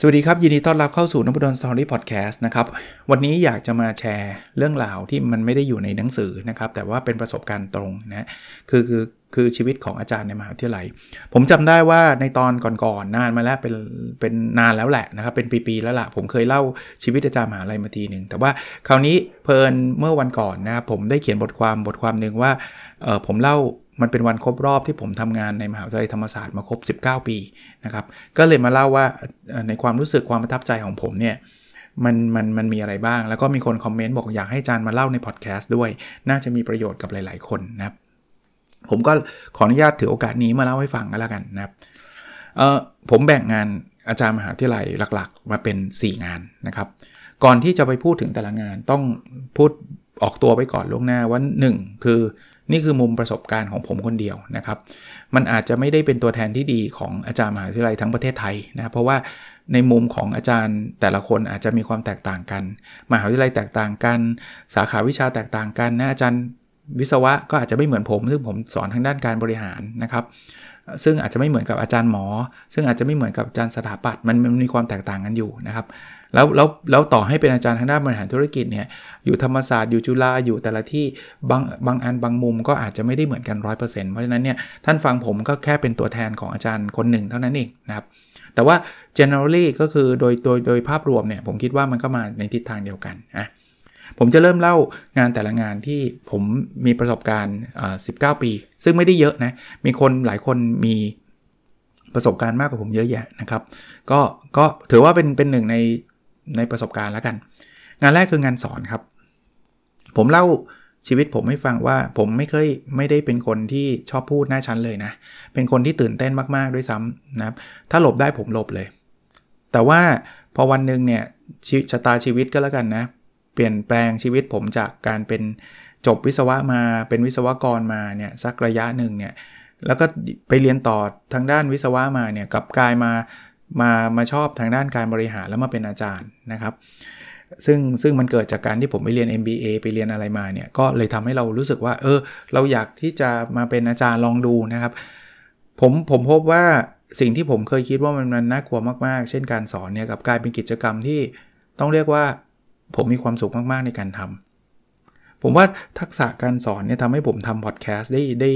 สวัสดีครับ ยินดีต้อนรับเข้าสู่นพดลสตอรี่พอดแคสต์นะครับ วันนี้อยากจะมาแชร์เรื่องราวที่มันไม่ได้อยู่ในหนังสือนะครับ แต่ว่าเป็นประสบการณ์ตรงนะคือคือคือชีวิตของอาจารย์ในมหาวิทยาลัย ผมจำได้ว่าในตอนก่อนๆนานมาแล้วเป็นเป็นนานแล้วแหละนะครับ เป็นปีๆแล้วละ่ะ ผมเคยเล่าชีวิตอาจารย์มหาลัยมาทีหนึ่งแต่ว่าคราวนี้เพลินเมื่อวันก่อนนะครับผมได้เขียนบทความบทความหนึ่งว่าเออผมเล่า มันเป็นวันครบรอบที่ผมทำงานในมหาวิทยาลัยธรรมศาสตร์มาครบ 19 ปีนะครับ ก็เลยมาเล่าว่าในความรู้สึกความประทับใจของผมเนี่ยมันมันมันมีอะไรบ้าง แล้วก็มีคนคอมเมนต์บอกอยากให้อาจารย์มาเล่าในพอดแคสต์ด้วย น่าจะมีประโยชน์กับหลาย ๆ คนนะครับ ผมก็ขออนุญาตถือโอกาสนี้มาเล่าให้ฟังกันแล้วกันนะครับเออผมแบ่งงานอาจารย์มหาวิทยาลัยหลัก ๆ มาเป็น 4 งานนะครับ ก่อนที่จะไปพูดถึงแต่ละงานต้องพูดออกตัวไปก่อนล่วงหน้าว่า 1 คือ นี่คือมุมประสบการณ์ของผมคนเดียวนะครับ มันอาจจะไม่ได้เป็นตัวแทนที่ดีของอาจารย์มหาวิทยาลัยทั้งประเทศไทยนะเพราะว่าในมุมของอาจารย์แต่ละคนอาจจะมีความแตกต่างกัน มหาวิทยาลัยแตกต่างกัน สาขาวิชาแตกต่างกันนะอาจารย์วิศวะก็อาจจะไม่เหมือนผมซึ่งผมสอนทางด้านการบริหารนะครับ ซึ่งอาจจะไม่เหมือนกับอาจารย์หมอ ซึ่งอาจจะไม่เหมือนกับอาจารย์สถาปัตย์มันมันมีความแตกต่างกันอยู่นะครับแล้วแล้วแล้วต่อให้เป็นอาจารย์ทางด้านบริหารธุรกิจเนี่ยอยู่ธรรมศาสตร์อยู่จุฬาอยู่แต่ละที่บางบางอันบางมุมก็อาจจะไม่ได้เหมือนกัน 100%เพราะฉะนั้นเนี่ยท่านฟังผมก็แค่เป็นตัวแทนของอาจารย์คนหนึ่งเท่านั้นเองนะครับแต่ว่า generally ก็คือโดยโดยโดยภาพรวมเนี่ยผมคิดว่ามันก็มาในทิศทางเดียวกันนะ ผมจะเริ่มเล่างานแต่ละงานที่ผมมีประสบการณ์19 ปี ซึ่งไม่ได้เยอะนะ มีคนหลายคนมีประสบการณ์มากกว่าผมเยอะแยะนะครับ ก็ก็ถือว่าเป็นเป็นหนึ่งในในประสบการณ์แล้วกัน งานแรกคืองานสอนครับ ผมเล่าชีวิตผมให้ฟังว่าผมไม่เคยไม่ได้เป็นคนที่ชอบพูดหน้าชั้นเลยนะ เป็นคนที่ตื่นเต้นมากๆด้วยซ้ำนะครับ ถ้าหลบได้ผมหลบเลย แต่ว่าพอวันหนึ่งเนี่ยชะตาชีวิตก็แล้วกันนะ เปลี่ยนแปลงชีวิตผมจากการเป็นจบวิศวะมาเป็นวิศวกรมาเนี่ยสักระยะหนึ่งเนี่ยแล้วก็ไปเรียนต่อทางด้านวิศวะมาเนี่ยกับกลายมามามาชอบทางด้านการบริหารแล้วมาเป็นอาจารย์นะครับ ซึ่งซึ่งมันเกิดจากการที่ผมไปเรียน MBA ไปเรียนอะไรมาเนี่ยก็เลยทำให้เรารู้สึกว่า เออ เราอยากที่จะมาเป็นอาจารย์ลองดูนะครับ ผมผมพบว่าสิ่งที่ผมเคยคิดว่ามันมันน่ากลัวมากๆ เช่นการสอนเนี่ยกับกลายเป็นกิจกรรมที่ต้องเรียกว่า ผมมีความสุขมากๆในการทำผมว่าทักษะการสอนเนี่ยทำให้ผมทำพอดแคสต์ได้ได้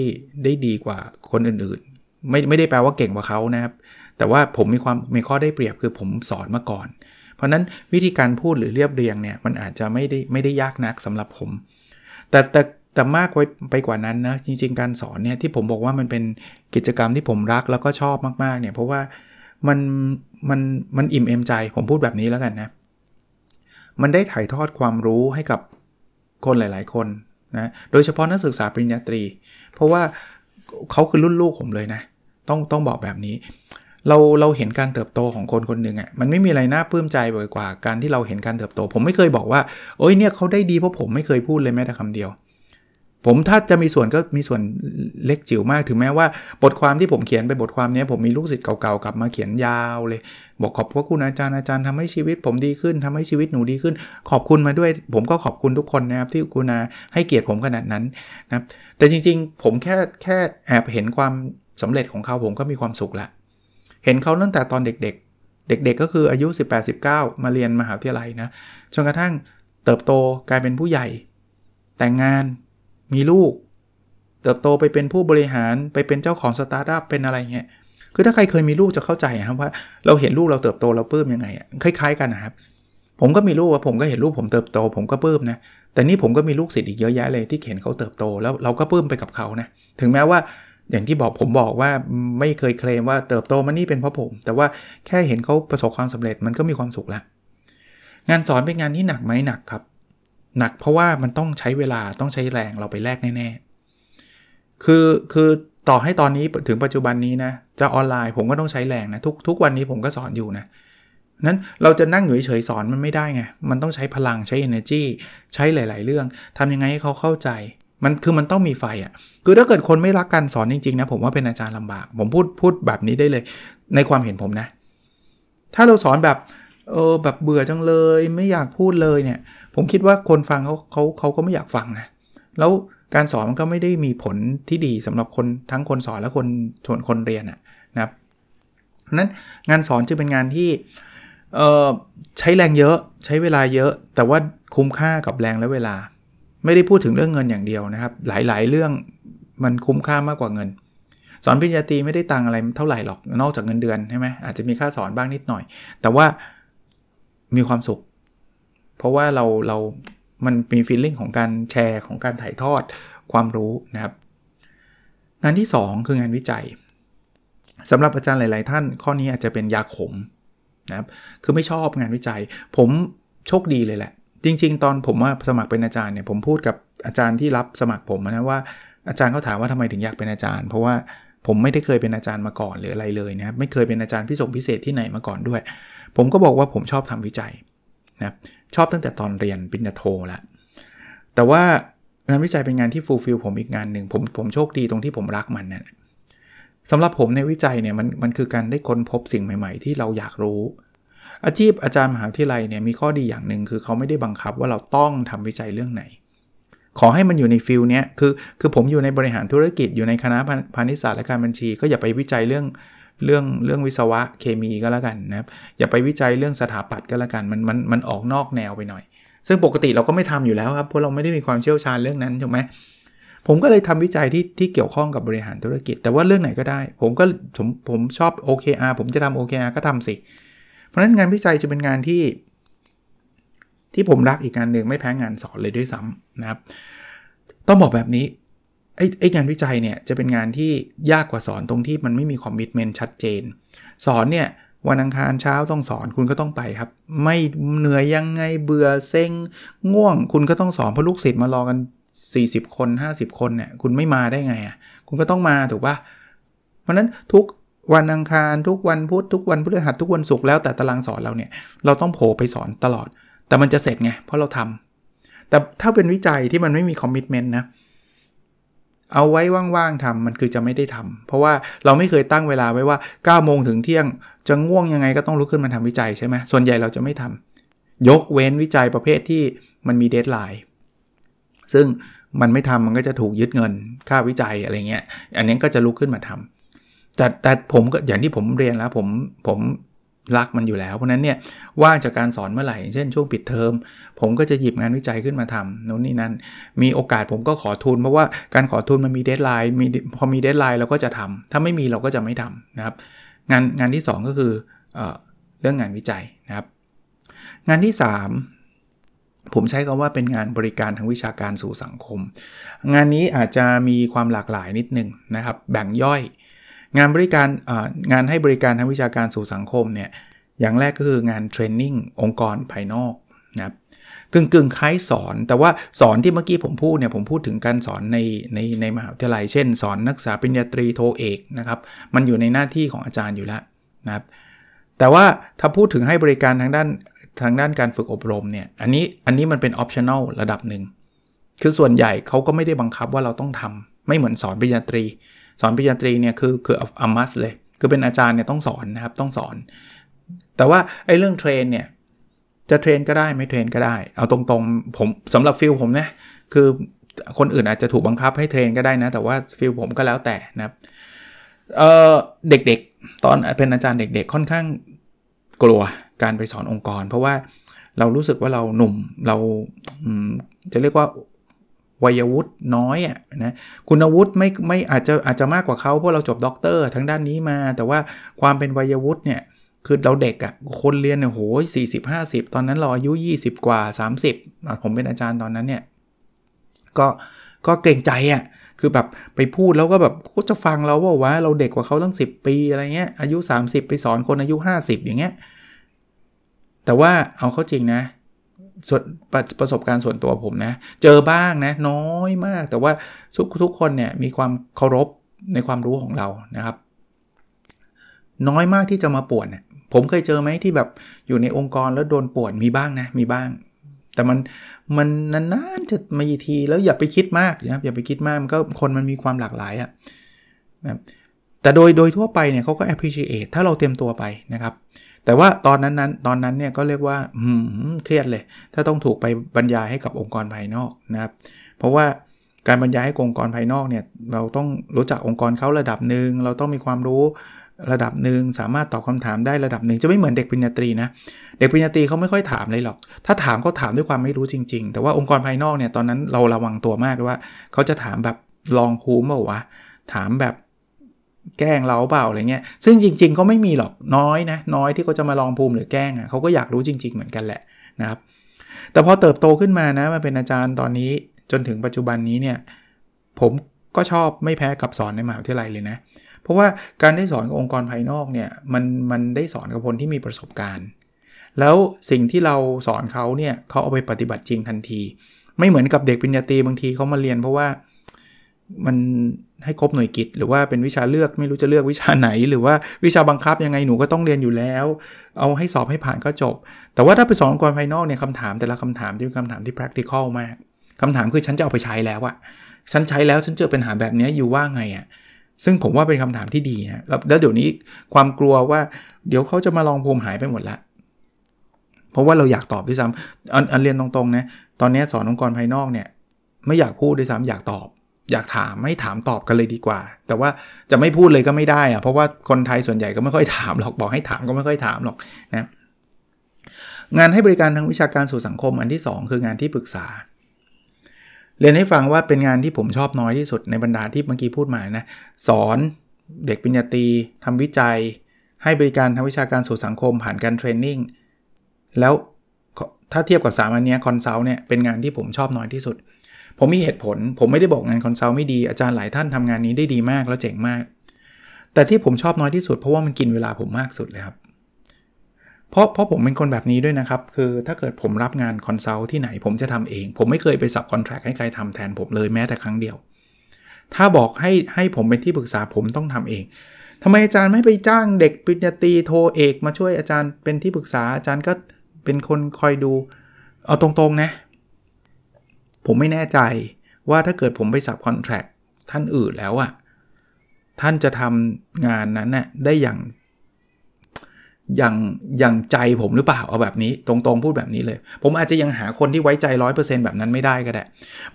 ได้ดีกว่าคนอื่นๆ ไม่ไม่ได้แปลว่าเก่งกว่าเขานะครับ แต่ว่าผมมีความมีข้อได้เปรียบคือผมสอนมาก่อน เพราะนั้นวิธีการพูดหรือเรียบเรียงเนี่ยมันอาจจะไม่ได้ไม่ได้ยากนักสำหรับผม แต่แต่แต่มากไปไปกว่านั้นนะจริง ๆ การสอนเนี่ยที่ผมบอกว่ามันเป็นกิจกรรมที่ผมรักแล้วก็ชอบมากๆเนี่ยเพราะว่ามันมันมันอิ่มเอมใจผมพูดแบบนี้แล้วกันนะ มันได้ถ่ายทอดความรู้ให้กับคนหลาย ๆ คนนะ โดยเฉพาะนักศึกษาปริญญาตรี เพราะว่าเขาคือรุ่นลูกผมเลยนะ ต้องต้องบอกแบบนี้ เราเราเห็นการเติบโตของคนคนหนึ่งอะ่ะ มันไม่มีอะไรน่าปลื้มใจกว่าการที่เราเห็นการเติบโต ผมไม่เคยบอกว่า โอ้ยเนี่ยเขาได้ดีเพราะผมไม่เคยพูดเลยแม้แต่คำเดียว ผมถ้าจะมีส่วนก็มีส่วนเล็กจิ๋วมากถึงแม้ว่า บทความที่ผมเขียนไปบทความนี้ผมมีลูกศิษย์เก่าๆกลับมาเขียนยาวเลย บอกขอบพระคุณอาจารย์อาจารย์ทำให้ชีวิต ผมดีขึ้นทำให้ชีวิตหนูดีขึ้น ขอบคุณมาด้วย ผมก็ขอบคุณทุกคนนะครับที่กุณาให้เกียรติผมขนาดนั้นนะครับแต่จริงๆ ผมแค่แค่แอบเห็นความสำเร็จของเขาผมก็มีความสุขละเห็นเขาตั้งแต่ตอนเด็ก ๆ เด็ก ๆ ก็คืออายุ 18-19 มาเรียนมหาวิทยาลัยนะจนกระทั่งเติบโตกลายเป็นผู้ใหญ่ แต่งงาน มีลูก เติบโตไปเป็นผู้บริหารไปเป็นเจ้าของสตาร์ทอัพเป็นอะไรเงี้ยคือถ้าใครเคยมีลูกจะเข้าใจครับว่าเราเห็นลูกเราเติบโตเราปลื้มยังไงอะคล้าย ๆ กันนะครับ ผมก็มีลูกผมก็เห็นลูกผมเติบโต ผมก็ปลื้มนะแต่นี่ผมก็มีลูกศิษย์อีกเยอะแยะเลยที่เห็นเขาเติบโตแล้วเราก็ปลื้มไปกับเขานะถึงแม้ว่าอย่างที่บอกผมบอกว่าไม่เคยเคลมว่าเติบโตมานี่เป็นเพราะผม แต่ว่าแค่เห็นเขาประสบความสำเร็จมันก็มีความสุขล้วงานสอนเป็นงานที่หนักไหมหนักครับ หนักเพราะว่ามันต้องใช้เวลาต้องใช้แรงเราไปแลกแน่ๆ คือคือต่อให้ตอนนี้ถึงปัจจุบันนี้นะ จะออนไลน์ผมก็ต้องใช้แรงนะ ทุกทุกวันนี้ผมก็สอนอยู่นะ นั้นเราจะนั่งอยู่เฉยๆสอนมันไม่ได้ไง มันต้องใช้พลังใช้ energy ใช้หลาย ๆ เรื่องทำยังไงให้เขาเข้าใจ มันคือมันต้องมีไฟอะ่ะ คือถ้าเกิดคนไม่รักการสอนจริงๆนะผมว่าเป็นอาจารย์ลำบาก ผมพูดพูดแบบนี้ได้เลย ในความเห็นผมนะ ถ้าเราสอนแบบ เออแบบเบื่อจังเลยไม่อยากพูดเลยเนี่ย ผมคิดว่าคนฟังเขาเขาเขาก็ไม่อยากฟังนะแล้วการสอนมันก็ไม่ได้มีผลที่ดีสำหรับคนทั้งคนสอนและคนชวนคนเรียนนะครับเพราะนั้นงานสอนจะเป็นงานที่ใช้แรงเยอะใช้เวลาเยอะ แต่ว่าคุ้มค่ากับแรงและเวลา ไม่ได้พูดถึงเรื่องเงินอย่างเดียวนะครับ หลายๆ เรื่องมันคุ้มค่ามากกว่าเงิน สอนปริญญาตรีไม่ได้ตังอะไรเท่าไหร่หรอกนอกจากเงินเดือนใช่ไหมอาจจะมีค่าสอนบ้างนิดหน่อย แต่ว่า มีความสุข เพราะว่าเราเรา มันมีฟีลลิ่งของการแชร์ของการถ่ายทอดความรู้นะครับ งานที่ 2 คืองานวิจัยสำหรับอาจารย์หลาย ๆ ท่าน ข้อนี้อาจจะเป็นยาขมนะครับ คือไม่ชอบงานวิจัย ผมโชคดีเลยแหละ จริง ๆ ตอนผมว่าสมัครเป็นอาจารย์เนี่ย ผมพูดกับอาจารย์ที่รับสมัครผมนะว่าอาจารย์เขาถามว่าทำไมถึงอยากเป็นอาจารย์ เพราะว่า ผมไม่ได้เคยเป็นอาจารย์มาก่อนหรืออะไรเลยนะครับไม่เคยเป็นอาจารย์พิเศษพิเศษที่ไหนมาก่อนด้วย ผมก็บอกว่าผมชอบทำวิจัยนะชอบตั้งแต่ตอนเรียนปริญญาโทแล้วแต่ว่างานวิจัยเป็นงานที่ฟูลฟิลผมอีกงานหนึ่งผมผมโชคดีตรงที่ผมรักมันนะสำหรับผมในวิจัยเนี่ยมันมันคือการได้ค้นพบสิ่งใหม่ ๆ ที่เราอยากรู้ อาชีพอาจารย์มหาวิทยาลัยเนี่ยมีข้อดีอย่างหนึ่งคือเขาไม่ได้บังคับว่าเราต้องทำวิจัยเรื่องไหน ขอให้มันอยู่ในฟิลเนี้ยคือคือผมอยู่ในบริหารธุรกิจอยู่ในคณะพาณิชยศาสตร์และการบัญชี ก็อย่าไปวิจัยเรื่องเรื่องเรื่องวิศวะเคมีก็แล้วกันนะครับอย่าไปวิจัยเรื่องสถาปัตย์ก็แล้วกันมันมันมันออกนอกแนวไปหน่อย ซึ่งปกติเราก็ไม่ทำอยู่แล้วครับเพราะเราไม่ได้มีความเชี่ยวชาญเรื่องนั้นถูกไหมผมก็เลยทำวิจัยที่ที่เกี่ยวข้องกับบริหารธุรกิจ แต่ว่าเรื่องไหนก็ได้ ผมก็ผมผมชอบ OKR ผมจะทำ OKR ก็ทำสิ เพราะฉะนั้นงานวิจัยจะเป็นงานที่ ที่ผมรักอีกงานหนึ่งไม่แพ้งานสอนเลยด้วยซ้ำนะครับ ต้องบอกแบบนี้ไอ้ไองานวิจัยเนี่ยจะเป็นงานที่ยากกว่าสอนตรงที่มันไม่มีคอมมิชเมนต์ชัดเจน สอนเนี่ยวันอังคารเช้าต้องสอนคุณก็ต้องไปครับ ไม่เหนื่อยยังไงเบื่อเซ็งง่วง คุณก็ต้องสอนเพราะลูกศิษย์มารอกัน 40 คน 50 คนเนี่ยคุณไม่มาได้ไงอะคุณก็ต้องมาถูกปะเพราะนั้นทุกวันอังคารทุกวันพุธทุกวันพฤหัสทุกวันศุกร์แล้วแต่ตารางสอนเราเนี่ยเราต้องโผล่ไปสอนตลอด แต่มันจะเสร็จไง เพราะเราทำแต่ถ้าเป็นวิจัยที่มันไม่มีคอมมิชเมนต์นะ เอาไว้ว่างๆทำมันคือจะไม่ได้ทำเพราะว่าเราไม่เคยตั้งเวลาไว้ว่า9โมงถึงเที่ยง จะง่วงยังไงก็ต้องลุกขึ้นมาทำวิจัยใช่ไหมส่วนใหญ่เราจะไม่ทำยกเว้นวิจัยประเภทที่มันมี deadline ซึ่งมันไม่ทำมันก็จะถูกยึดเงินค่าวิจัยอะไรเงี้ย อันนี้ก็จะลุกขึ้นมาทำแต่แต่ผมก็อย่างที่ผมเรียนแล้วผมผม รักมันอยู่แล้ว เพราะนั้นเนี่ยว่างจากการสอนเมื่อไหร่ เช่นช่วงปิดเทอม ผมก็จะหยิบงานวิจัยขึ้นมาทำโน่นนี่นั่น มีโอกาสผมก็ขอทุน เพราะว่าการขอทุนมันมี deadline มีพอมี deadline เราก็จะทำถ้าไม่มีเราก็จะไม่ทำนะครับ งานงานที่ 2 ก็คือเอเรื่องงานวิจัยนะครับ งานที่ 3 ผมใช้คำว่าเป็นงานบริการทางวิชาการสู่สังคม งานนี้อาจจะมีความหลากหลายนิดนึงนะครับ แบ่งย่อย งานบริการงานให้บริการทางวิชาการสู่สังคมเนี่ยอย่างแรกก็คืองานเทรนนิ่งองค์กรภายนอกนะครับกึ่งกึ่งคล้ายสอน แต่ว่าสอนที่เมื่อกี้ผมพูดเนี่ยผมพูดถึงการสอนในในในมหาวิทยาลัย เช่น สอนนักศึกษาปริญญาตรีโทเอกนะครับมันอยู่ในหน้าที่ของอาจารย์อยู่แล้วนะครับแต่ว่าถ้าพูดถึงให้บริการทางด้านทางด้านการฝึกอบรมเนี่ยอันนี้อันนี้มันเป็น optional ระดับหนึ่งคือส่วนใหญ่เขาก็ไม่ได้บังคับว่าเราต้องทำไม่เหมือนสอนปริญญาตรี สอนปริญญาตรีเนี่ยคือคือ a must เลย คือเป็นอาจารย์เนี่ยต้องสอนนะครับต้องสอน แต่ว่าไอ้เรื่อง train เนี่ยจะ train ก็ได้ไม่ train ก็ได้ เอาตรงๆผมสำหรับ field ผมนะคือคนอื่นอาจจะถูกบังคับให้ train ก็ได้นะ แต่ว่า field ผมก็แล้วแต่นะครับเเด็กๆ ตอนเป็นอาจารย์เด็กๆ ค่อนข้างกลัวการไปสอนองค์กร เพราะว่าเรารู้สึกว่าเราหนุ่มเราจะเรียกว่า วัยวุฒิน้อยอะนะคุณวุฒิไม่ไม่อาจจะอาจจะมากกว่าเขาเพราะเราจบด็อกเตอร์ทั้งด้านนี้มา แต่ว่าความเป็นวัยวุฒิเนี่ยคือเราเด็กอะ่ะคนเรียนเนี่ยโหสี่สิบห้าสิบตอนนั้นเราอายุ 20 กว่า 30ผมเป็นอาจารย์ตอนนั้นเนี่ยก็ก็เก่งใจอะ่ะคือแบบไปพูดแล้วก็แบบเขาจะฟังเราว่าว่าเราเด็กกว่าเขาตั้ง 10 ปีอะไรเงี้ยอายุ 30 ไปสอนคนอายุ 50 อย่างเงี้ยแต่ว่าเอาเข้าจริงนะ ส่วนประประสบการณ์ส่วนตัวผมนะ เจอบ้างนะน้อยมาก แต่ว่าทุกทุกคนเนี่ยมีความเคารพในความรู้ของเรานะครับ น้อยมากที่จะมาป่วนผมเคยเจอไหมที่แบบอยู่ในองค์กรแล้วโดนป่วนมีบ้างนะมีบ้าง แต่มันมันนานๆจะมาทีแล้วอย่าไปคิดมากนะครับอย่าไปคิดมากมันก็คนมันมีความหลากหลายอะ่ะแต่โดยโดยทั่วไปเนี่ยเขาก็ appreciate ถ้าเราเตรียมตัวไปนะครับ แต่ว่าตอนนั้นนั้นตอนนั้นเนี่ยก็เรียกว่าเครียดเลย ถ้าต้องถูกไปบรรยายให้กับองค์กรภายนอกนะครับเพราะว่าการบรรยายให้องค์กรภายนอกเนี่ยเราต้องรู้จักองค์กรเขาระดับหนึ่งเราต้องมีความรู้ระดับหนึ่งสามารถตอบคำถามได้ระดับหนึ่งจะไม่เหมือนเด็กปริญญาตรีนะเด็กปริญญาตรีเขาไม่ค่อยถามเลยหรอก ถ้าถามเขาถามด้วยความไม่รู้จริง ๆ แต่ว่าองค์กรภายนอกเนี่ยตอนนั้นเราระวังตัวมากว่าเขาจะถามแบบลองภูมิเปล่าวะถามแบบ แกล้งเราเปล่าอะไรเงี้ย ซึ่งจริง ๆ ก็ไม่มีหรอกน้อยนะน้อยที่เขาจะมาลองภูมิหรือแกล้งอะเขาก็อยากรู้จริง ๆ เหมือนกันแหละนะครับ แต่พอเติบโตขึ้นมานะมาเป็นอาจารย์ตอนนี้จนถึงปัจจุบันนี้เนี่ยผมก็ชอบไม่แพ้กับสอนในมหาวิทยาลัยเลยนะ เพราะว่าการได้สอนกับองค์กรภายนอกเนี่ยมันมันได้สอนกับคนที่มีประสบการณ์ แล้วสิ่งที่เราสอนเขาเนี่ยเขาเอาไปปฏิบัติจริงทันที ไม่เหมือนกับเด็กปริญญาตรีบางทีเขามาเรียน เพราะว่ามัน ให้ครบหน่วยกิจ หรือว่าเป็นวิชาเลือกไม่รู้จะเลือกวิชาไหน หรือว่าวิชาบังคับยังไงหนูก็ต้องเรียนอยู่แล้ว เอาให้สอบให้ผ่านก็จบ แต่ว่าถ้าไปสอนองค์กรภายนอกเนี่ยคำถามแต่ละคำถามที่เป็นคำถามที่ practical มากคำถามคือฉันจะเอาไปใช้แล้วอะฉันใช้แล้วฉันเจอปัญหาแบบนี้อยู่ว่าไงอะซึ่งผมว่าเป็นคำถามที่ดีนะแล้วเดี๋ยวนี้ความกลัวว่าเดี๋ยวเขาจะมาลองภูมิหายไปหมดละเพราะว่าเราอยากตอบด้วยซ้ำอันอันเรียนตรงๆนะตอนนี้สอนองค์กรภายนอกเนี่ย ไม่อยากพูดด้วยซ้ำอยากตอบ อยากถามไม่ถามตอบกันเลยดีกว่า แต่ว่าจะไม่พูดเลยก็ไม่ได้อะเพราะว่าคนไทยส่วนใหญ่ก็ไม่ค่อยถามหรอกบอกให้ถามก็ไม่ค่อยถามหรอกนะงานให้บริการทางวิชาการสู่สังคมอันที่ 2 คืองานที่ปรึกษา เรียนให้ฟังว่าเป็นงานที่ผมชอบน้อยที่สุดในบรรดาที่เมื่อกี้พูดมานะสอนเด็กปริญญาตรีทำวิจัย ให้บริการทางวิชาการสู่สังคมผ่านการ training แล้วถ้าเทียบกับสามอันนี้ consult เนี่ยเป็นงานที่ผมชอบน้อยที่สุด ผมมีเหตุผล ผมไม่ได้บอกงาน consult ไม่ดีอาจารย์หลายท่านทำงานนี้ได้ดีมากแล้วเจ๋งมาก แต่ที่ผมชอบน้อยที่สุดเพราะว่ามันกินเวลาผมมากสุดเลยครับ เพราะเพราะผมเป็นคนแบบนี้ด้วยนะครับ คือถ้าเกิดผมรับงาน consult ที่ไหนผมจะทำเอง ผมไม่เคยไป subcontract ให้ใครทำแทนผมเลยแม้แต่ครั้งเดียว ถ้าบอกให้ให้ผมเป็นที่ปรึกษาผมต้องทำเองทำไมอาจารย์ไม่ไปจ้างเด็กปริญญาตรีโทเอก มาช่วยอาจารย์เป็นที่ปรึกษาอาจารย์ก็เป็นคนคอยดู เอาตรงๆนะ ผมไม่แน่ใจว่าถ้าเกิดผมไปสับคอนแทรคท่านอื่นแล้วอะท่านจะทำงานนั้นน่ะได้อย่างอย่างอย่างใจผมหรือเปล่าเอาแบบนี้ ตรงๆพูดแบบนี้เลย ผมอาจจะยังหาคนที่ไว้ใจร้อยเปอร์เซ็นต์แบบนั้นไม่ได้ก็ได้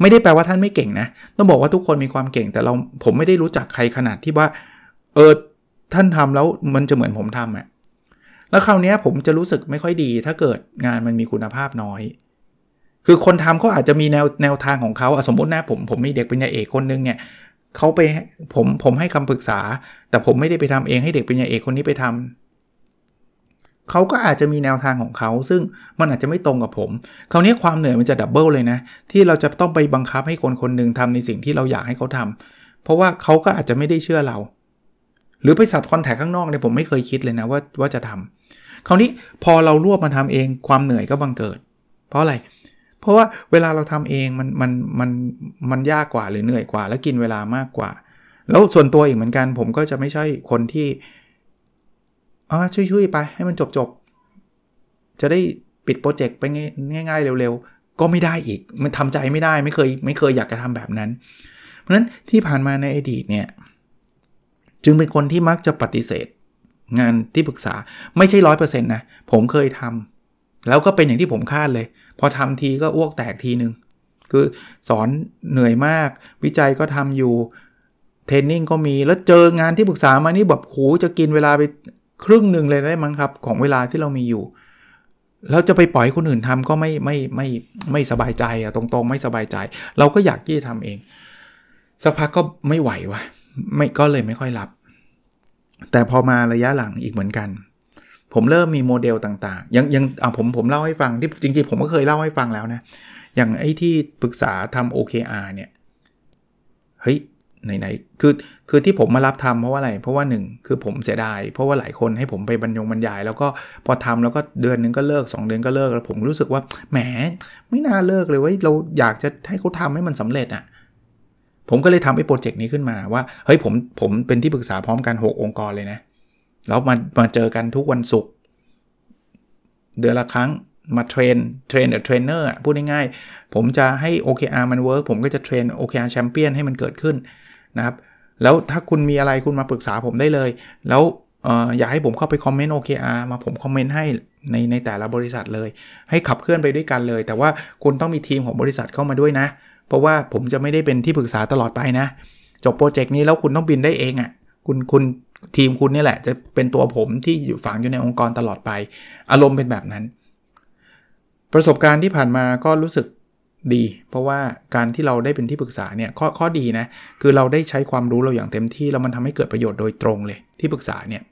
ไม่ได้แปลว่าท่านไม่เก่งนะ ต้องบอกว่าทุกคนมีความเก่งแต่เราผมไม่ได้รู้จักใครขนาดที่ว่า เออท่านทำแล้วมันจะเหมือนผมทำอะแล้วคราวนี้ผมจะรู้สึกไม่ค่อยดี ถ้าเกิดงานมันมีคุณภาพน้อย คือคนทำเขาอาจจะมีแนวแนวทางของเขาสมมตินะผมผมมีเด็กปริญญาเอกคนนึงเนี่ยเขาไปผมผมให้คำปรึกษา แต่ผมไม่ได้ไปทำเองให้เด็กปริญญาเอกคนนี้ไปทำเขาก็อาจจะมีแนวทางของเขา ซึ่งมันอาจจะไม่ตรงกับผม คราวนี้ความเหนื่อยมันจะ double เลยนะ ที่เราจะต้องไปบังคับให้คนคนหนึ่งทำในสิ่งที่เราอยากให้เขาทำเพราะว่าเขาก็อาจจะไม่ได้เชื่อเรา หรือไปสับคอนแทคข้างนอกเนี่ยผมไม่เคยคิดเลยนะว่าว่าจะทำคราวนี้พอเรารวบมาทำเองความเหนื่อยก็บังเกิด เพราะอะไรเพราะว่าเวลาเราทำเองมันมันมันมันยากกว่าหรือเหนื่อยกว่า และกินเวลามากกว่า แล้วส่วนตัวอีกเหมือนกัน ผมก็จะไม่ใช่คนที่อ๋อช่วยๆไปให้มันจบๆจะได้ปิดโปรเจกต์ไปง่าย ๆ เร็วๆ ก็ไม่ได้อีก มันทำใจไม่ได้ไม่เคยไม่เคยอยากจะทำแบบนั้น เพราะฉะนั้นที่ผ่านมาในอดีตเนี่ยจึงเป็นคนที่มักจะปฏิเสธ งานที่ปรึกษาไม่ใช่ร้อยเปอร์เซ็นต์นะ ผมเคยทำแล้วก็เป็นอย่างที่ผมคาดเลย พอทำทีก็อ้วกแตกทีหนึ่งคือสอนเหนื่อยมาก วิจัยก็ทำอยู่เทรนนิ่งก็มีแล้วเจองานที่ปรึกษามานี่แบบโหจะกินเวลาไปครึ่งหนึ่งเลยได้มั้งครับ ของเวลาที่เรามีอยู่เราจะไปปล่อยคนอื่นทำก็ไม่ไม่ไม่ไม่สบายใจอะตรงๆ ไม่สบายใจ เราก็อยากที่จะทำเองสักพักก็ไม่ไหววะไม่ก็เลยไม่ค่อยรับ แต่พอมาระยะหลังอีกเหมือนกัน ผมเริ่มมีโมเดลต่างๆ ยังยังอะผมผมเล่าให้ฟังที่จริงๆ ผมก็เคยเล่าให้ฟังแล้วนะ อย่างไอ้ที่ปรึกษาทำ OKR เนี่ย เฮ้ยไหนๆคือคือที่ผมมารับทำเพราะว่าอะไร เพราะว่า1คือผมเสียดาย เพราะว่าหลายคนให้ผมไปบรรยงบรรยาย แล้วก็พอทำแล้วก็เดือนนึงก็เลิก 2 เดือนก็เลิกแล้วผมรู้สึกว่าแหมไม่น่าเลิกเลยว่าเราอยากจะให้เขาทำให้มันสำเร็จอะ่ะผมก็เลยทำไอ้ project นี้ขึ้นมาว่าเฮ้ยผมผมเป็นที่ปรึกษาพร้อมกัน 6 องค์กรเลยนะ แล้วมามาเจอกันทุกวันศุกร์เดือนละครั้งมา train train the trainer พูดง่ายๆ ผมจะให้ OKR มันเวิร์กผมก็จะเทรน OKR แชมเปี้ยนให้มันเกิดขึ้นนะครับ แล้วถ้าคุณมีอะไรคุณมาปรึกษาผมได้เลย แล้วอออยากให้ผมเข้าไปคอมเมนต์ OKR มาผมคอมเมนต์ให้ในในแต่ละบริษัทเลย ให้ขับเคลื่อนไปด้วยกันเลย แต่ว่าคุณต้องมีทีมของบริษัทเข้ามาด้วยนะ เพราะว่าผมจะไม่ได้เป็นที่ปรึกษาตลอดไปนะ จบโปรเจกต์นี้แล้วคุณต้องบินได้เองอะ่ะคุณคุณ ทีมคุณนี่แหละ จะเป็นตัวผมที่อยู่ฝังอยู่ในองค์กรตลอดไป อารมณ์เป็นแบบนั้น ประสบการณ์ที่ผ่านมาก็รู้สึกดี เพราะว่าการที่เราได้เป็นที่ปรึกษาเนี่ยข้อข้อดีนะคือเราได้ใช้ความรู้เราอย่างเต็มที่แล้วมันทำให้เกิดประโยชน์โดยตรงเลยที่ปรึกษาเนี่ย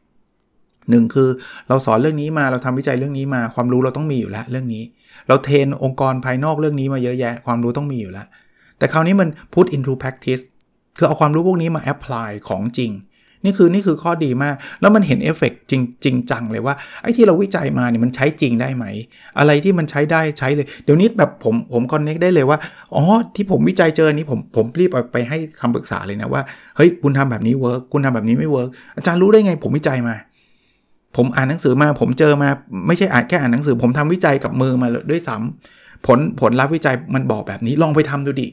หนึ่งคือเราสอนเรื่องนี้มาเราทำวิจัยเรื่องนี้มา ความรู้เราต้องมีอยู่แล้วเรื่องนี้ เรา train องค์กรภายนอกเรื่องนี้มาเยอะแยะ ความรู้ต้องมีอยู่แล้ว แต่คราวนี้มัน put into practice คือเอาความรู้พวกนี้มา apply ของจริง นี่คือนี่คือข้อดีมาก แล้วมันเห็นเอฟเฟกจริงจริงจังเลยว่าไอ้ที่เราวิจัยมาเนี่ยมันใช้จริงได้ไหม อะไรที่มันใช้ได้ใช้เลย เดี๋ยวนี้แบบผมผม connect ได้เลยว่าอ๋อที่ผมวิจัยเจอนี้ผมผมรีบไปให้คำปรึกษาเลยนะว่าเฮ้ยคุณทำแบบนี้ work คุณทำแบบนี้ไม่ work อาจารย์รู้ได้ไง ผมวิจัยมา ผมอ่านหนังสือมา ผมเจอมาไม่ใช่อ่านแค่อ่านหนังสือ ผมทำวิจัยกับมือมาด้วยซ้ำผลผลลัพธ์วิจัยมันบอกแบบนี้ลองไปทำดูดิ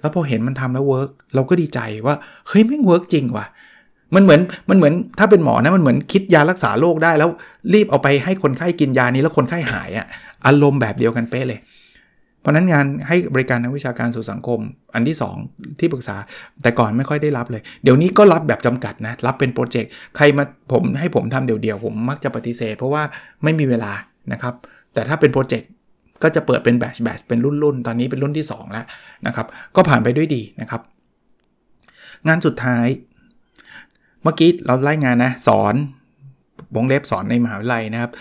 แล้วพอเห็นมันทำแล้ว work เราก็ดีใจว่าเฮ้ยมัน work จริงว่ะ มันเหมือนมันเหมือนถ้าเป็นหมอนะมันเหมือนคิดยารักษาโรคได้แล้วรีบเอาไปให้คนไข้กินยานี้แล้วคนไข้หายอะ่ะอารมณ์แบบเดียวกันเป๊ะเลย เพราะนั้นงานให้บริการนักวิชาการสู่สังคม อันที่ 2 ที่ปรึกษาแต่ก่อนไม่ค่อยได้รับเลย เดี๋ยวนี้ก็รับแบบจำกัดนะ รับเป็นโปรเจกต์ใครมาผมให้ผมทำเดี่ยวๆผมมักจะปฏิเสธ เพราะว่าไม่มีเวลานะครับแต่ถ้าเป็นโปรเจกต์ก็จะเปิดเป็นแบชแบชเป็นรุ่นๆตอนนี้เป็นรุ่นที่ 2 แล้วนะครับ ก็ผ่านไปด้วยดีนะครับ งานสุดท้าย เมื่อกี้เราไล่งานนะสอนวงเล็บสอนในมหาวิทยาลัยนะครับ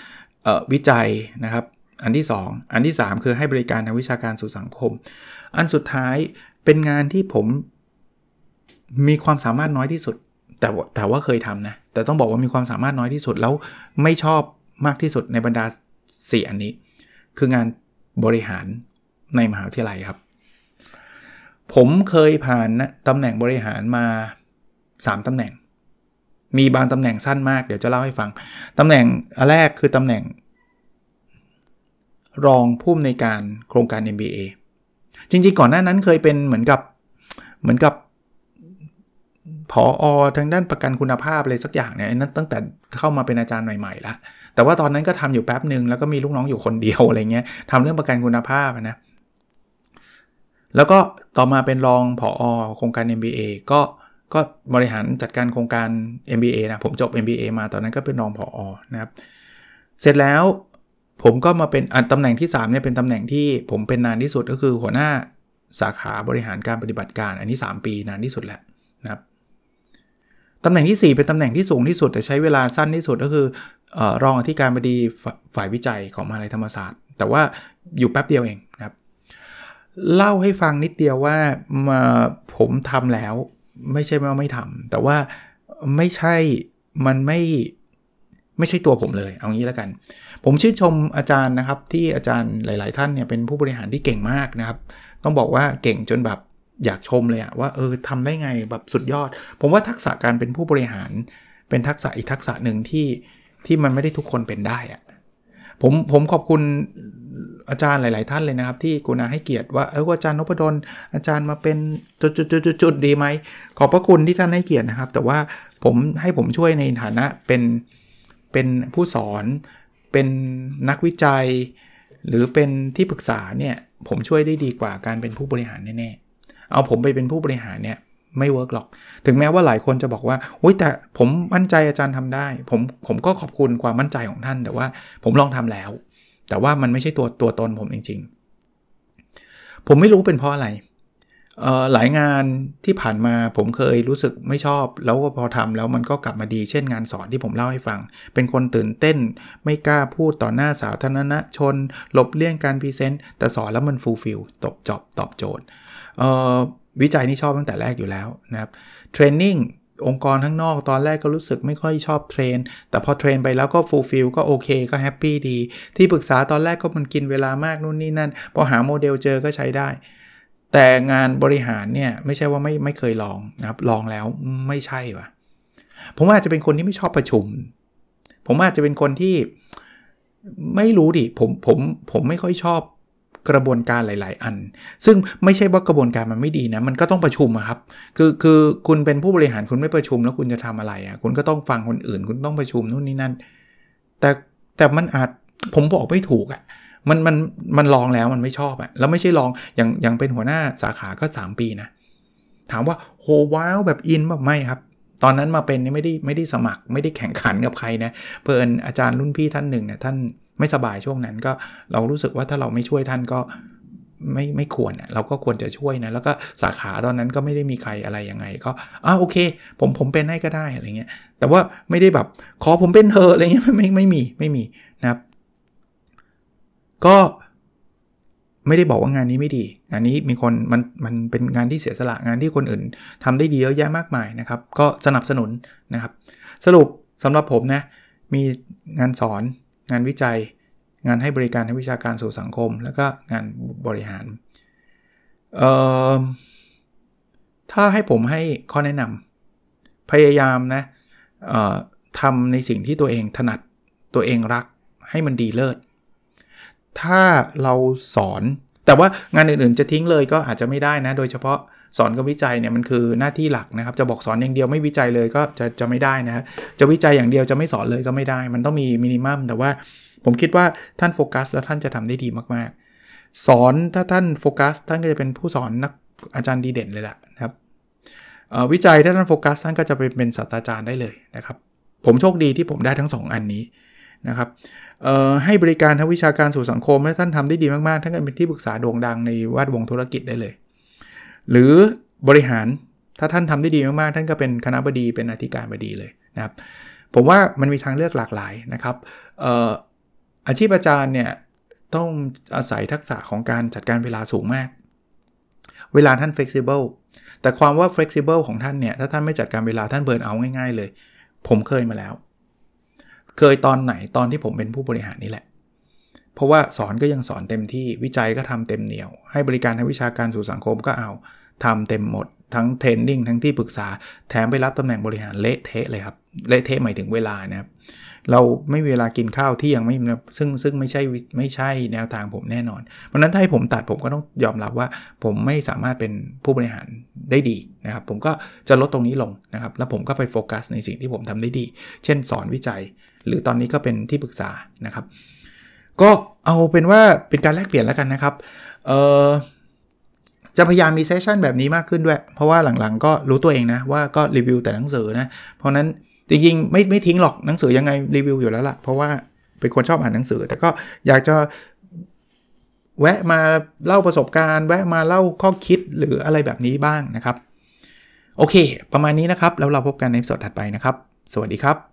วิจัยนะครับอันที่ 2 อันที่ 3 คือให้บริการทางวิชาการสู่สังคม อันสุดท้ายเป็นงานที่ผมมีความสามารถน้อยที่สุด แต่แต่ว่าเคยทำนะแต่ต้องบอกว่ามีความสามารถน้อยที่สุดแล้วไม่ชอบมากที่สุดในบรรดา 4 อันนี้ คืองานบริหารในมหาวิทยาลัยครับ ผมเคยผ่านตำแหน่งบริหารมา 3ตำแหน่ง มีบางตำแหน่งสั้นมาก เดี๋ยวจะเล่าให้ฟัง ตำแหน่งแรกคือตำแหน่ง รองผู้อำนวยการโครงการ MBA จริงๆ ก่อนหน้านั้นเคยเป็นเหมือนกับเหมือนกับผออทางด้านประกันคุณภาพอะไรสักอย่างเนี่ยนั้นตั้งแต่เข้ามาเป็นอาจารย์ใหม่ๆแล้วแต่ว่าตอนนั้นก็ทำอยู่แป๊บหนึ่งแล้วก็มีลูกน้องอยู่คนเดียวอะไรเงี้ยทำเรื่องประกันคุณภาพนะแล้วก็ต่อมาเป็นรองผออโครงการ MBA ก็ ก็บริหารจัดการโครงการ MBA นะ ผมจบ MBA มาตอนนั้นก็เป็นรองผออนะครับ เสร็จแล้วผมก็มาเป็นตำแหน่งที่3เนี่ยเป็นตำแหน่งที่ผมเป็นนานที่สุดก็คือหัวหน้าสาขาบริหารการปฏิบัติการ อันนี้ 3 ปีนานที่สุดแหล้วนะครับตำแหน่งที่ 4 เป็นตำแหน่งที่สูงที่สุด แต่ใช้เวลาสั้นที่สุดก็คืออรองอธิการบดีฝ่ายวิจัยของมหาลัยธรรมศาสตร์ แต่ว่าอยู่แป๊บเดียวเองนะครับ เล่าให้ฟังนิดเดียวว่ามาผมทำแล้ว ไม่ใช่ว่าไม่ทำแต่ว่าไม่ใช่มันไม่ไม่ใช่ตัวผมเลย เอางี้แล้วกัน ผมชื่นชมอาจารย์นะครับ ที่อาจารย์หลาย ๆ ท่านเนี่ยเป็นผู้บริหารที่เก่งมากนะครับ ต้องบอกว่าเก่งจนแบบอยากชมเลยอะว่าเออทำได้ไงแบบสุดยอด ผมว่าทักษะการเป็นผู้บริหาร เป็นทักษะอีกทักษะหนึ่งที่ที่มันไม่ได้ทุกคนเป็นได้อะผมผมขอบคุณ อาจารย์หลาย ๆ ท่านเลยนะครับ ที่กุณาให้เกียรติว่าเอออาจารย์นพดลอาจารย์มาเป็นจุดๆๆๆดีไหมขอบพระคุณที่ท่านให้เกียรตินะครับ แต่ว่าผมให้ผมช่วยในฐานะเป็นเป็นผู้สอนเป็นนักวิจัย หรือเป็นที่ปรึกษาเนี่ยผมช่วยได้ดีกว่าการเป็นผู้บริหารแน่ๆเอาผมไปเป็นผู้บริหารเนี่ยไม่เวิร์กหรอก ถึงแม้ว่าหลายคนจะบอกว่าโอ้ยแต่ผมมั่นใจอาจารย์ทำได้ ผมผมก็ขอบคุณความมั่นใจของท่าน แต่ว่าผมลองทำแล้ว แต่ว่ามันไม่ใช่ตัวตัวตนผมจริง ๆ ผมไม่รู้เป็นเพราะอะไรหลายงานที่ผ่านมาผมเคยรู้สึกไม่ชอบ แล้วพอทำแล้วมันก็กลับมาดี เช่นงานสอนที่ผมเล่าให้ฟัง เป็นคนตื่นเต้น ไม่กล้าพูดต่อหน้าสาธารณชน หลบเลี่ยงการ present แต่สอนแล้วมัน fulfill ตบจบตอบโจทย์วิจัยนี่ชอบตั้งแต่แรกอยู่แล้วนะครับ training องค์กรข้างนอกตอนแรกก็รู้สึกไม่ค่อยชอบ train แต่พอ train ไปแล้วก็ fulfill ก็โอเคก็ happy ดี ที่ปรึกษาตอนแรกก็มันกินเวลามากนู่นนี่นั่น พอหาโมเดลเจอก็ใช้ได้ แต่งานบริหารเนี่ยไม่ใช่ว่าไม่ไม่เคยลองนะครับ ลองแล้วไม่ใช่วะผมอาจจะเป็นคนที่ไม่ชอบประชุม ผมอาจจะเป็นคนที่ไม่รู้ดิผมผมผมไม่ค่อยชอบ กระบวนการหลาย ๆ อัน ซึ่งไม่ใช่ว่ากระบวนการมันไม่ดีนะ มันก็ต้องประชุมครับ คือคือคุณเป็นผู้บริหารคุณไม่ประชุมแล้วคุณจะทำอะไรอะ่ะ คุณก็ต้องฟังคนอื่น คุณต้องประชุมนู่นนี่นั่น แต่แต่มันอาจผมบอกไม่ถูกอะ่ะมันมันมันลองแล้วมันไม่ชอบอะ่ะแล้วไม่ใช่ลองอย่างอย่างเป็นหัวหน้าสาขาก็ 3 ปีนะ ถามว่าโหว้าวแบบอินแบบไม่ครับ ตอนนั้นมาเป็นไม่ได้ไม่ได้สมัครไม่ได้แข่งขันกับใครนะ เพื่อนอาจารย์รุ่นพี่ท่านหนึ่งเนี่ยท่าน ไม่สบายช่วงนั้นก็เรารู้สึกว่าถ้าเราไม่ช่วยท่านก็ไม่ไม่ควรเราก็ควรจะช่วยนะ แล้วก็สาขาตอนนั้นก็ไม่ได้มีใครอะไรยังไง ก็อ่าโอเค ผมผมเป็นให้ก็ได้อะไรเงี้ยแต่ว่าไม่ได้แบบขอผมเป็นเธออะไรเงี้ยไม่ไม่มีไม่มีนะครับ ก็ไม่ได้บอกว่างานนี้ไม่ดีงานนี้มีคนมันมันเป็นงานที่เสียสละงานที่คนอื่นทำได้ดีเยอะแยะมากมายนะครับ ก็สนับสนุนนะครับ สรุปสำหรับผมนะมีงานสอน งานวิจัย งานให้บริการทางวิชาการสู่สังคม แล้วก็งานบริหาร ถ้าให้ผมให้ข้อแนะนำพยายามนะทำในสิ่งที่ตัวเองถนัดตัวเองรักให้มันดีเลิศ ถ้าเราสอนแต่ว่างานอื่นๆจะทิ้งเลยก็อาจจะไม่ได้นะ โดยเฉพาะ สอนกับวิจัยเนี่ยมันคือหน้าที่หลักนะครับ จะบอกสอนอย่างเดียวไม่วิจัยเลยก็จะจะไม่ได้นะจะวิจัยอย่างเดียวจะไม่สอนเลยก็ไม่ได้ มันต้องมีมินิมัมแต่ว่าผมคิดว่าท่านโฟกัสแล้วท่านจะทำได้ดีมากๆ สอนถ้าท่านโฟกัสท่านก็จะเป็นผู้สอนนักอาจารย์ดีเด่นเลยแหละนะครับวิจัยถ้าท่านโฟกัสท่านก็จะไปเป็นศาสตราจารย์ได้เลยนะครับ ผมโชคดีที่ผมได้ทั้ง 2 อันนี้นะครับให้บริการทางวิชาการสู่สังคมถ้าท่านทำได้ดีมากๆท่านก็เป็นที่ปรึกษาโด่งดังในวดวงธุรกิจได้เลย หรือบริหารถ้าท่านทำได้ดีมากๆ ท่านก็เป็นคณะบดีเป็นอธิการบดีเลยนะครับผมว่ามันมีทางเลือกหลากหลายนะครับอาชีพอาจารย์เนี่ยต้องอาศัยทักษะของการจัดการเวลาสูงมาก เวลาท่าน flexible แต่ความว่า flexible ของท่านเนี่ย ถ้าท่านไม่จัดการเวลาท่านเบิร์นเอาง่ายๆเลย ผมเคยมาแล้ว เคยตอนไหนตอนที่ผมเป็นผู้บริหารนี่แหละ เพราะว่าสอนก็ยังสอนเต็มที่วิจัยก็ทำเต็มเหนียว ให้บริการทางวิชาการสู่สังคมก็เอาทำเต็มหมด ทั้งเทรนนิ่งทั้งที่ปรึกษาแถมไปรับตำแหน่งบริหารเละเทะเลยครับเละเทะหมายถึงเวลานะครับเราไม่เวลากินข้าวที่ยังไม่ซึ่งซึ่งไม่ใช่ไม่ใช่แนวทางผมแน่นอน เพราะนั้นถ้าให้ผมตัดผมก็ต้องยอมรับว่า ผมไม่สามารถเป็นผู้บริหารได้ดีนะครับ ผมก็จะลดตรงนี้ลงนะครับ แล้วผมก็ไปโฟกัสในสิ่งที่ผมทำได้ดี เช่น สอนวิจัย หรือตอนนี้ก็เป็นที่ปรึกษานะครับ ก็เอาเป็นว่าเป็นการแลกเปลี่ยนแล้วกันนะครับ เออจะพยายามมีเซสชันแบบนี้มากขึ้นด้วย เพราะว่าหลังๆก็รู้ตัวเองนะ ว่าก็รีวิวแต่หนังสือนะ เพราะนั้นจริงๆไม่ไม่ทิ้งหรอกหนังสือยังไงรีวิวอยู่แล้วล่ะ เพราะว่าเป็นคนชอบอ่านหนังสือ แต่ก็อยากจะแวะมาเล่าประสบการณ์ แวะมาเล่าข้อคิดหรืออะไรแบบนี้บ้างนะครับ โอเค ประมาณนี้นะครับ แล้วเราพบกันในสดถัดไปนะครับ สวัสดีครับ